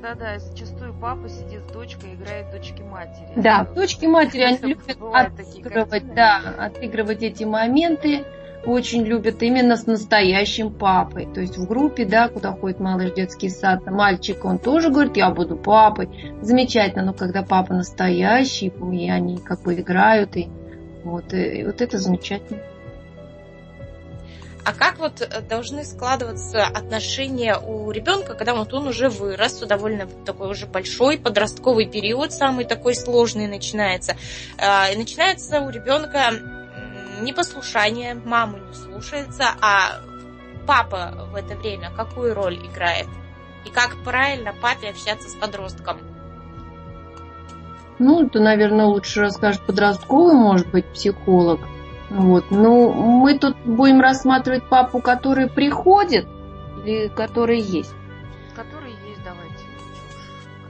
Да-да-да, зачастую папа сидит с дочкой и играет дочки матери. Да, дочки матери, они любят отыгрывать, да, отыгрывать эти моменты, очень любят именно с настоящим папой. То есть в группе, да, куда ходит малыш детский сад, мальчик, он тоже говорит, я буду папой. Замечательно, но когда папа настоящий, и они как бы играют, и вот, и вот это замечательно. А как вот э, должны складываться отношения у ребенка, когда вот он уже вырос, довольно такой уже большой подростковый период, самый такой сложный начинается. А, и начинается у ребенка непослушание, маму не слушается, а папа в это время какую роль играет? И как правильно папе общаться с подростком? Ну, это, наверное, лучше расскажет подростковый, может быть, психолог. Вот. Ну, мы тут будем рассматривать папу, который приходит или который есть? Который есть, давайте.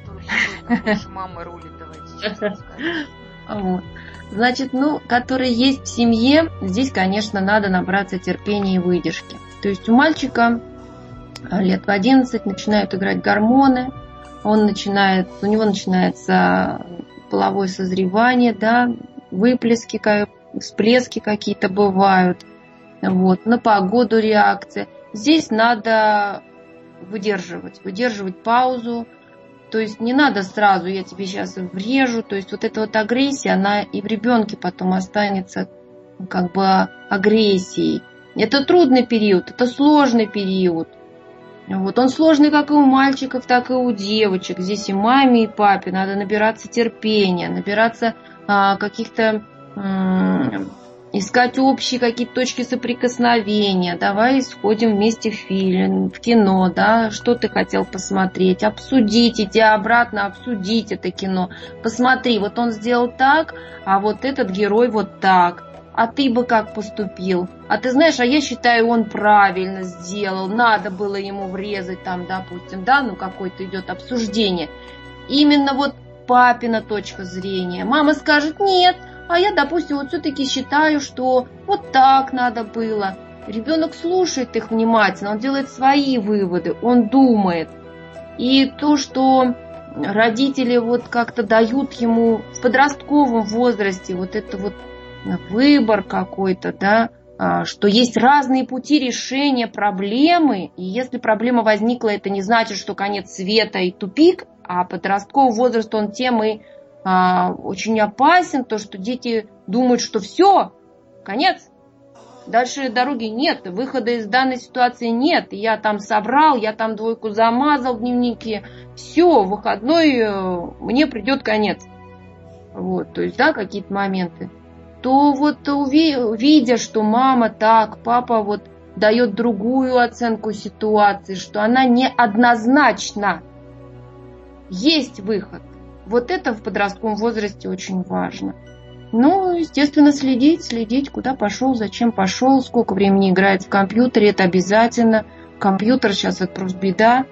Который больше мамы рулит, давайте Вот. Значит, ну, который есть в семье, здесь, конечно, надо набраться терпения и выдержки. То есть у мальчика а, лет в 11 начинают играть гормоны, он начинает, у него начинается половое созревание, да, выплески, всплески какие-то бывают, вот, на погоду реакция. Здесь надо выдерживать, выдерживать паузу, то есть не надо сразу, я тебе сейчас врежу, то есть вот эта вот агрессия, она и в ребенке потом останется как бы агрессией. Это трудный период, это сложный период. Вот он сложный как и у мальчиков, так и у девочек. Здесь и маме, и папе надо набираться терпения, набираться а, каких-то искать общие какие-то точки соприкосновения. Давай сходим вместе в фильм, в кино, да, что ты хотел посмотреть, обсудить, иди обратно, обсудить это кино. Посмотри, вот он сделал так, а вот этот герой вот так. А ты бы как поступил? А ты знаешь, а я считаю, он правильно сделал. Надо было ему врезать там, допустим, да, ну какое-то идет обсуждение. Именно вот папина точка зрения. Мама скажет, нет, а я, допустим, вот все-таки считаю, что вот так надо было. Ребенок слушает их внимательно, он делает свои выводы, он думает. И то, что родители вот как-то дают ему в подростковом возрасте вот это вот выбор какой-то, да, а, что есть разные пути решения проблемы, и если проблема возникла, это не значит, что конец света и тупик, а подростковый возраст, он тем и а, очень опасен, то, что дети думают, что все, конец, дальше дороги нет, выхода из данной ситуации нет, я там собрал, я там двойку замазал в дневнике, все, выходной э, мне придет конец. Вот, то есть, да, какие-то моменты. То вот видя, что мама так, папа вот дает другую оценку ситуации, что она неоднозначна, есть выход. Вот это в подростковом возрасте очень важно. Ну, естественно, следить, следить, куда пошел, зачем пошел, сколько времени играет в компьютере, это обязательно. Компьютер сейчас это просто беда.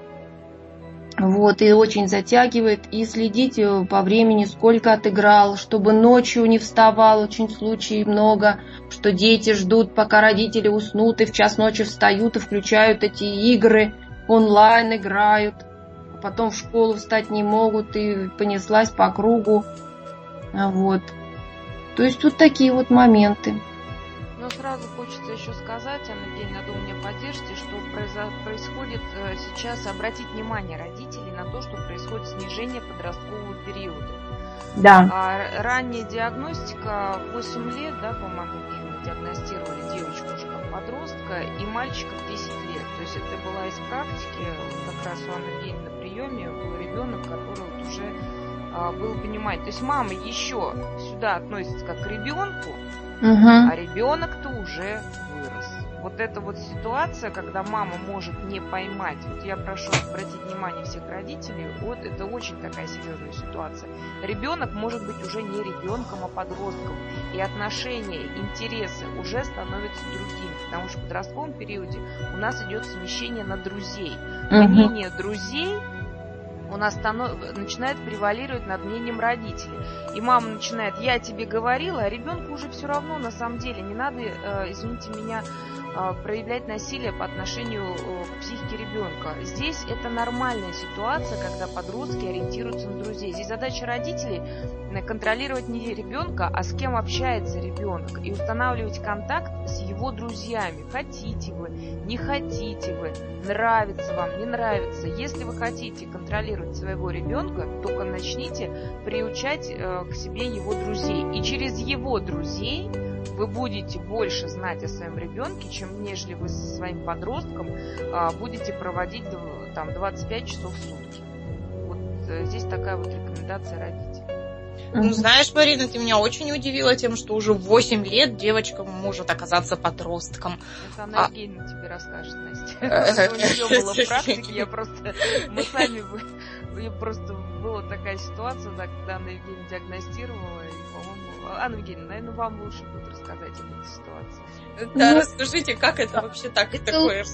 Вот, и очень затягивает. И следить э, по времени, сколько отыграл, чтобы ночью не вставал. Очень случаев много, что дети ждут, пока родители уснут, и в час ночи встают и включают эти игры, онлайн играют потом в школу встать не могут, и понеслась по кругу. Вот. То есть вот такие вот моменты. Но сразу хочется еще сказать, Анна Евгеньевна, думаю, мне поддержите, что происходит э, сейчас, обратить внимание родителей на то, что происходит снижение подросткового периода. Да. А ранняя диагностика 8 лет, да, по-моему, диагностировали девочку уже подростка и мальчика в 10 лет. То есть это была из практики, как раз у Анны Евгеньевны приеме был ребенок, который вот уже а, был понимать. То есть мама еще сюда относится как к ребенку, угу. а ребенок-то уже. Вот эта вот ситуация, когда мама может не поймать, вот я прошу обратить внимание всех родителей, вот это очень такая серьезная ситуация. Ребенок может быть уже не ребенком, а подростком, и отношения, интересы уже становятся другими, потому что в подростковом периоде у нас идет смещение на друзей. Мнение друзей у нас станов... начинает превалировать над мнением родителей. И мама начинает, я тебе говорила, а ребенку уже все равно на самом деле. Не надо, э, извините меня, проявлять насилие по отношению э, к психике ребенка. Здесь это нормальная ситуация, когда подростки ориентируются на друзей. Здесь задача родителей контролировать не ребенка, а с кем общается ребенок. И устанавливать контакт с его друзьями. Хотите вы, не хотите вы, нравится вам, не нравится. Если вы хотите контролировать своего ребенка, только начните приучать э, к себе его друзей. И через его друзей вы будете больше знать о своем ребенке, чем нежели вы со своим подростком э, будете проводить там 25 часов в сутки. Вот э, здесь такая вот рекомендация родителей. Ну, знаешь, Марина, ты меня очень удивила тем, что уже в 8 лет девочка может оказаться подростком. Это она а... Тебе расскажет, Настя. У нее было в практике, я просто... Мы сами... Просто была такая ситуация, когда Анна Евгения диагностировала, и, по-моему... Анна Евгеньевна, наверное, вам лучше будет рассказать об этой ситуации. Да, ну, расскажите, как это вообще так и такое?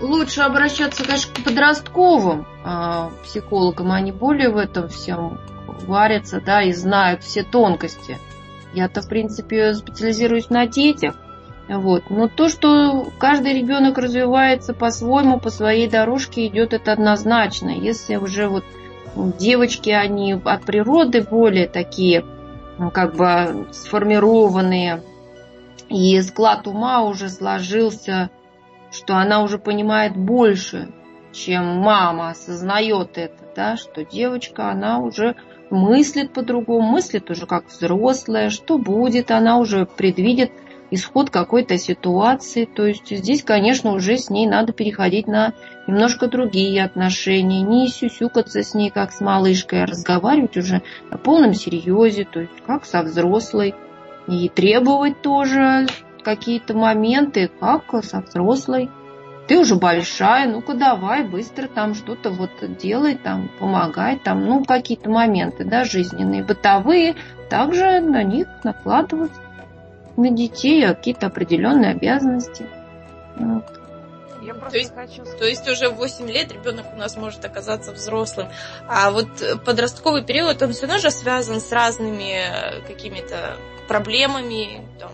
Лучше обращаться, конечно, к подростковым а, психологам, они более в этом всем варятся, да, и знают все тонкости. Я-то, в принципе, специализируюсь на детях. Вот. Но то, что каждый ребенок развивается по-своему, по своей дорожке идет, это однозначно. Если уже вот девочки, они от природы более такие, как бы сформированные, и склад ума уже сложился, что она уже понимает больше, чем мама осознает это, да, что девочка, она уже мыслит по-другому, мыслит уже как взрослая, что будет, она уже предвидит исход какой-то ситуации. То есть здесь, конечно, уже с ней надо переходить на немножко другие отношения, не сюсюкаться с ней, как с малышкой, а разговаривать уже на полном серьезе, то есть как со взрослой. И требовать тоже какие-то моменты, как со взрослой ты уже большая, ну-ка давай, быстро там что-то вот делай, там, помогай, там, ну, какие-то моменты, да, жизненные, бытовые, также на них накладывать на детей какие-то определенные обязанности. Вот. Я то, есть, хочу... то есть уже в 8 лет ребенок у нас может оказаться взрослым. А вот подростковый период, он все равно же связан с разными э, какими-то проблемами, там,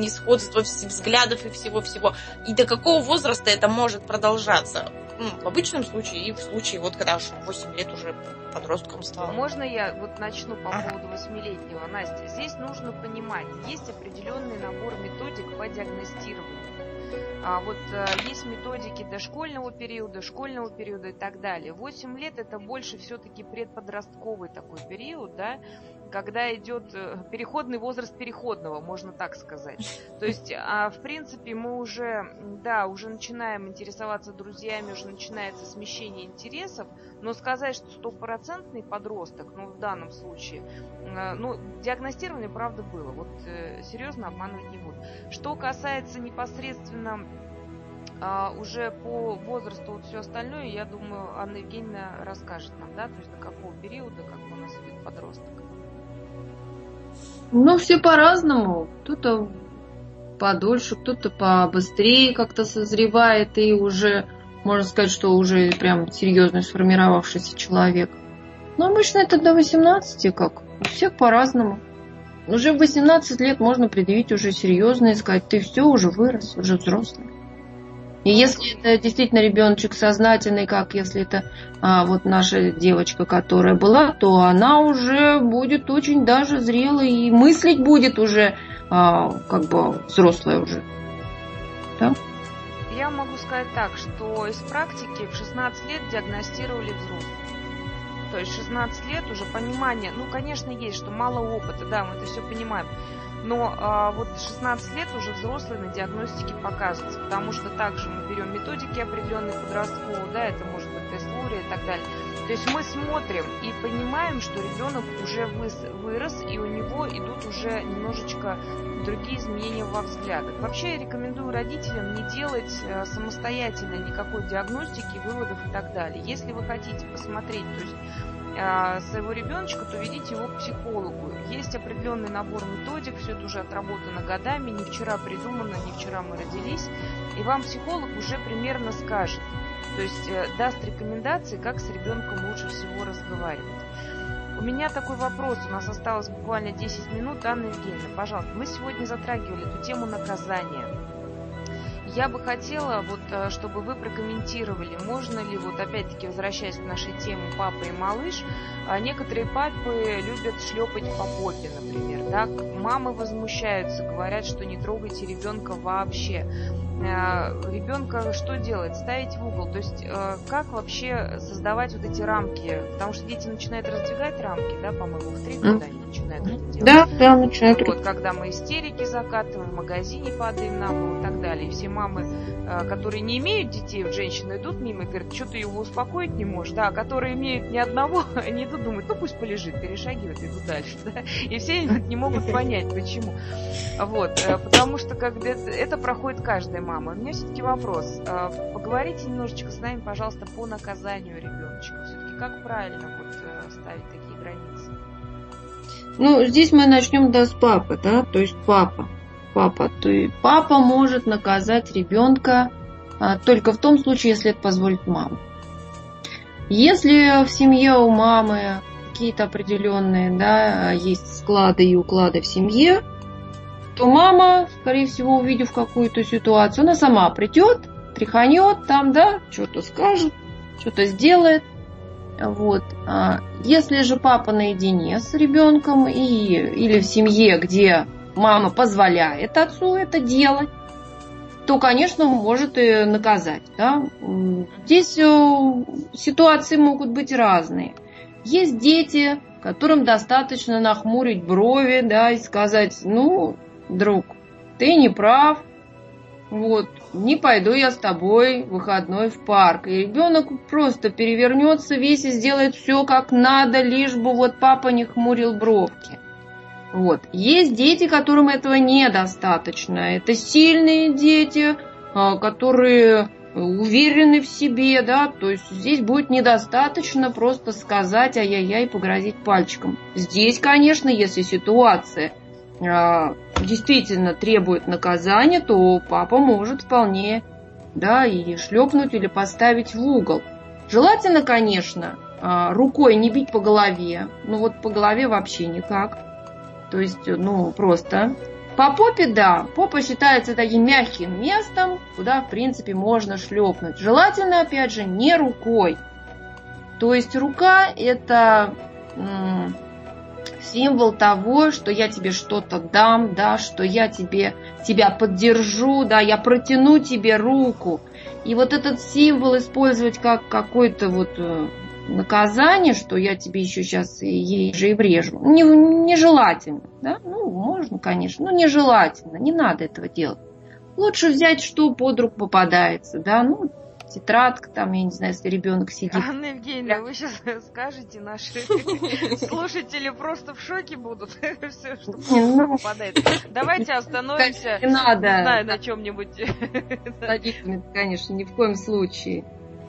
несходство взглядов и всего-всего. И до какого возраста это может продолжаться? Ну, в обычном случае и в случае, вот когда уж 8 лет уже подростком стал. Можно я вот начну по ага. поводу восьмилетнего? Настя, здесь нужно понимать, есть определенный набор методик по диагностированию. А вот а, есть методики дошкольного периода, школьного периода и так далее. 8 лет это больше все-таки предподростковый такой период, да, когда идет э, переходный возраст переходного, можно так сказать. То есть, а, в принципе, мы уже, да, уже начинаем интересоваться друзьями, уже начинается смещение интересов, но сказать, что стопроцентный подросток, ну, в данном случае, э, ну, диагностирование, правда, было. Вот э, серьезно обманывать не буду. Что касается непосредственно а, уже по возрасту вот все остальное, я думаю, Анна Евгеньевна расскажет нам, да, то есть до какого периода, как у нас идет подросток. Ну, все по-разному. Кто-то подольше, кто-то побыстрее как-то созревает и уже, можно сказать, что уже прям серьезно сформировавшийся человек. Но обычно это до 18, как у всех по-разному. Уже в 18 лет можно предъявить уже серьезно и сказать, ты все, уже вырос, уже взрослый. И если это действительно ребеночек сознательный, как если это а, вот наша девочка, которая была, то она уже будет очень даже зрелой и мыслить будет уже а, как бы взрослая уже. Да? Я могу сказать так, что из практики в 16 лет диагностировали взрослых. То есть 16 лет уже понимание, ну, конечно, есть, что мало опыта, да, мы это все понимаем. Но а, вот 16 лет уже взрослые на диагностике показываются, потому что также мы берем методики определенные подростковые, да, это может быть тест и так далее. То есть мы смотрим и понимаем, что ребенок уже вырос, и у него идут уже немножечко другие изменения во взглядах. Вообще я рекомендую родителям не делать э, самостоятельно никакой диагностики, выводов и так далее. Если вы хотите посмотреть, то есть своего ребеночка, то ведите его к психологу. Есть определенный набор методик, все это уже отработано годами, не вчера придумано, не вчера мы родились, и вам психолог уже примерно скажет, то есть э, даст рекомендации, как с ребенком лучше всего разговаривать. У меня такой вопрос, у нас осталось буквально 10 минут. Анна Евгеньевна, пожалуйста, мы сегодня затрагивали эту тему наказания. Я бы хотела, вот, э, чтобы вы прокомментировали, можно ли, вот опять-таки возвращаясь к нашей теме папа и малыш, а некоторые папы любят шлепать по попе, например, да, мамы возмущаются, говорят, что не трогайте ребенка вообще. Э, ребенка что делать? Ставить в угол. То есть э, как вообще создавать вот эти рамки? Потому что дети начинают раздвигать рамки, да, по-моему, в три года они начинают это делать. Да, да, начинают. Вот, когда мы истерики закатываем, в магазине падаем на пол и так далее. И все мамы, э, которые не имеют детей, вот женщины идут мимо и говорят, что ты его успокоить не можешь, да, а которые имеют ни одного, они идут думают, ну пусть полежит, перешагивает, идут дальше, да. И все не могут понять, почему. Вот, потому что когда это проходит каждая мама мама. У меня все-таки вопрос. А, поговорите немножечко с нами, пожалуйста, по наказанию ребеночка. Все-таки как правильно вот э, ставить такие границы? Ну, здесь мы начнем да, с папы, да, то есть папа. Папа, то есть папа может наказать ребенка а, только в том случае, если это позволит мама. Если в семье у мамы какие-то определенные, да, есть склады и уклады в семье, то мама, скорее всего, увидев какую-то ситуацию, она сама придет, тряханет там, да, что-то скажет, что-то сделает. Вот. А если же папа наедине с ребенком и, или в семье, где мама позволяет отцу это делать, то, конечно, может и наказать. Да? Здесь э, ситуации могут быть разные. Есть дети, которым достаточно нахмурить брови, да, и сказать, ну, друг, ты не прав, вот, не пойду я с тобой выходной в парк. И ребенок просто перевернется весь и сделает все как надо, лишь бы вот папа не хмурил бровки. Вот. Есть дети, которым этого недостаточно. Это сильные дети, а, которые уверены в себе, да, то есть здесь будет недостаточно просто сказать ай-яй-яй, погрозить пальчиком. Здесь, конечно, если ситуация действительно требует наказания, то папа может вполне да, и шлепнуть или поставить в угол. Желательно, конечно, а, рукой не бить по голове. Ну вот по голове вообще никак. То есть, ну, просто. По попе, да, попа считается таким мягким местом, куда, в принципе, можно шлепнуть. Желательно, опять же, не рукой. То есть рука это символ того, что я тебе что-то дам, да, что я тебе, тебя поддержу, да, я протяну тебе руку. И вот этот символ использовать как какой-то вот э, наказание, что я тебе еще сейчас ей же и врежу, не, нежелательно, да, ну, можно, конечно, но нежелательно, не надо этого делать. Лучше взять, что под руку попадается, да, ну, тетрадка, там, я не знаю, если ребенок сидит. Анна Евгеньевна, вы сейчас скажете, наши слушатели просто в шоке будут. Все, что ну, попадает. Давайте остановимся. Не надо. Не знаю, на чем-нибудь. Конечно, ни в коем случае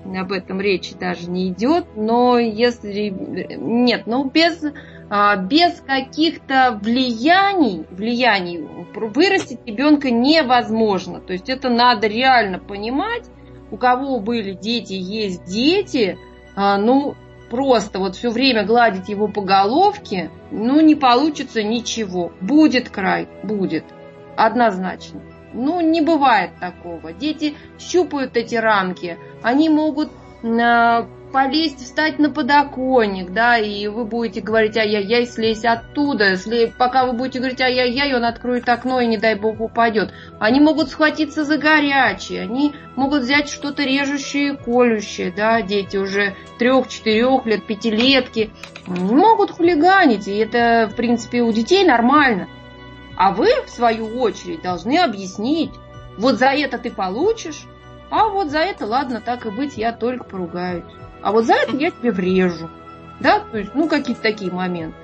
об этом речи даже не идет, но если нет, ну без а, без каких-то влияний, влияний вырастить ребенка невозможно. То есть это надо реально понимать у кого были дети, есть дети, а, ну, просто вот все время гладить его по головке, ну, не получится ничего. Будет край, будет. Однозначно. Ну, не бывает такого. Дети щупают эти рамки. Они могут а, полезть, встать на подоконник, да, и вы будете говорить ай-яй-яй, слезь оттуда. Если, пока вы будете говорить ай-яй-яй, он откроет окно и, не дай бог, упадет. Они могут схватиться за горячее, они могут взять что-то режущее и колющее, да, дети уже трех-четырех лет, пятилетки, могут хулиганить, и это, в принципе, у детей нормально. А вы, в свою очередь, должны объяснить, вот за это ты получишь, а вот за это, ладно, так и быть, я только поругаюсь. А вот за это я тебе врежу. Да, то есть, ну, какие-то такие моменты.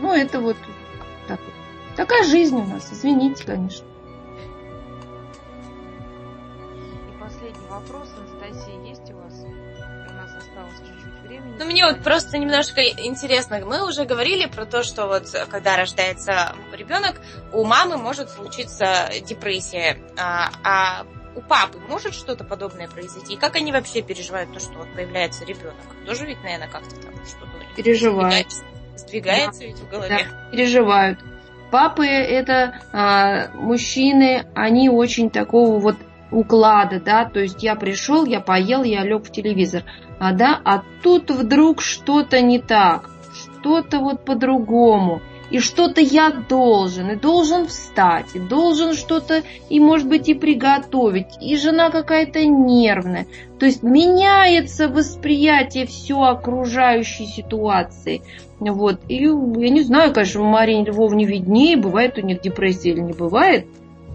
Ну, это вот так, такая жизнь у нас, извините, конечно. И последний вопрос, Анастасия, есть у вас? У нас осталось чуть-чуть времени. Ну, мне вот просто немножко интересно. Мы уже говорили про то, что вот когда рождается ребенок, у мамы может случиться депрессия. А, а у папы может что-то подобное произойти? И как они вообще переживают то, что вот появляется ребенок? Тоже ведь, наверное, как-то там что-то у них переживают. Сдвигается, сдвигается да. ведь в голове. Да, переживают. Папы это а, мужчины, они очень такого вот уклада, да, то есть я пришел, я поел, я лег в телевизор, а да, а тут вдруг что-то не так, что-то вот по-другому и что-то я должен, и должен встать, и должен что-то, и может быть и приготовить, и жена какая-то нервная. То есть меняется восприятие все окружающей ситуации. Вот. И я не знаю, конечно, у Марии Львовне виднее, бывает у них депрессия или не бывает.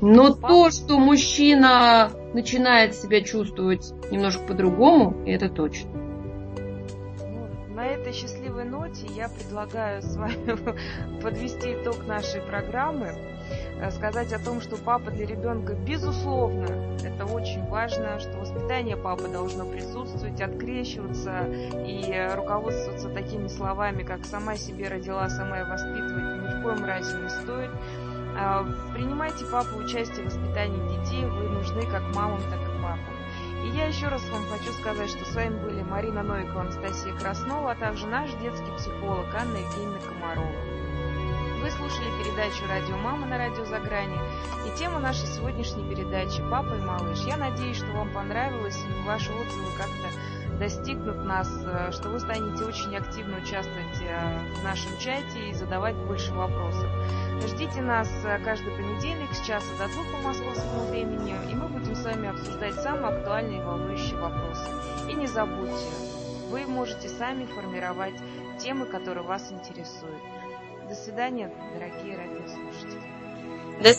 Но то, что мужчина начинает себя чувствовать немножко по-другому, это точно. На этой счастливой ноте я предлагаю с вами подвести итог нашей программы, э, сказать о том, что папа для ребенка безусловно, это очень важно, что воспитание папы должно присутствовать, открещиваться и руководствоваться такими словами, как «сама себе родила, сама и воспитывать» ни в коем разе не стоит. А, принимайте папу участие в воспитании детей, вы нужны как мамам, так и. И я еще раз вам хочу сказать, что с вами были Марина Новикова, Анастасия Краснова, а также наш детский психолог Анна Евгеньевна Комарова. Вы слушали передачу «Радио Мама» на радио «За грани» и тема нашей сегодняшней передачи «Папа и малыш». Я надеюсь, что вам понравилось и ваши отзывы как-то достигнут нас, э, что вы станете очень активно участвовать э, в нашем чате и задавать больше вопросов. Ждите нас э, каждый понедельник с часа до двух по московскому времени, и мы будем с вами обсуждать самые актуальные и волнующие вопросы. И не забудьте, вы можете сами формировать темы, которые вас интересуют. До свидания, дорогие радиослушатели. До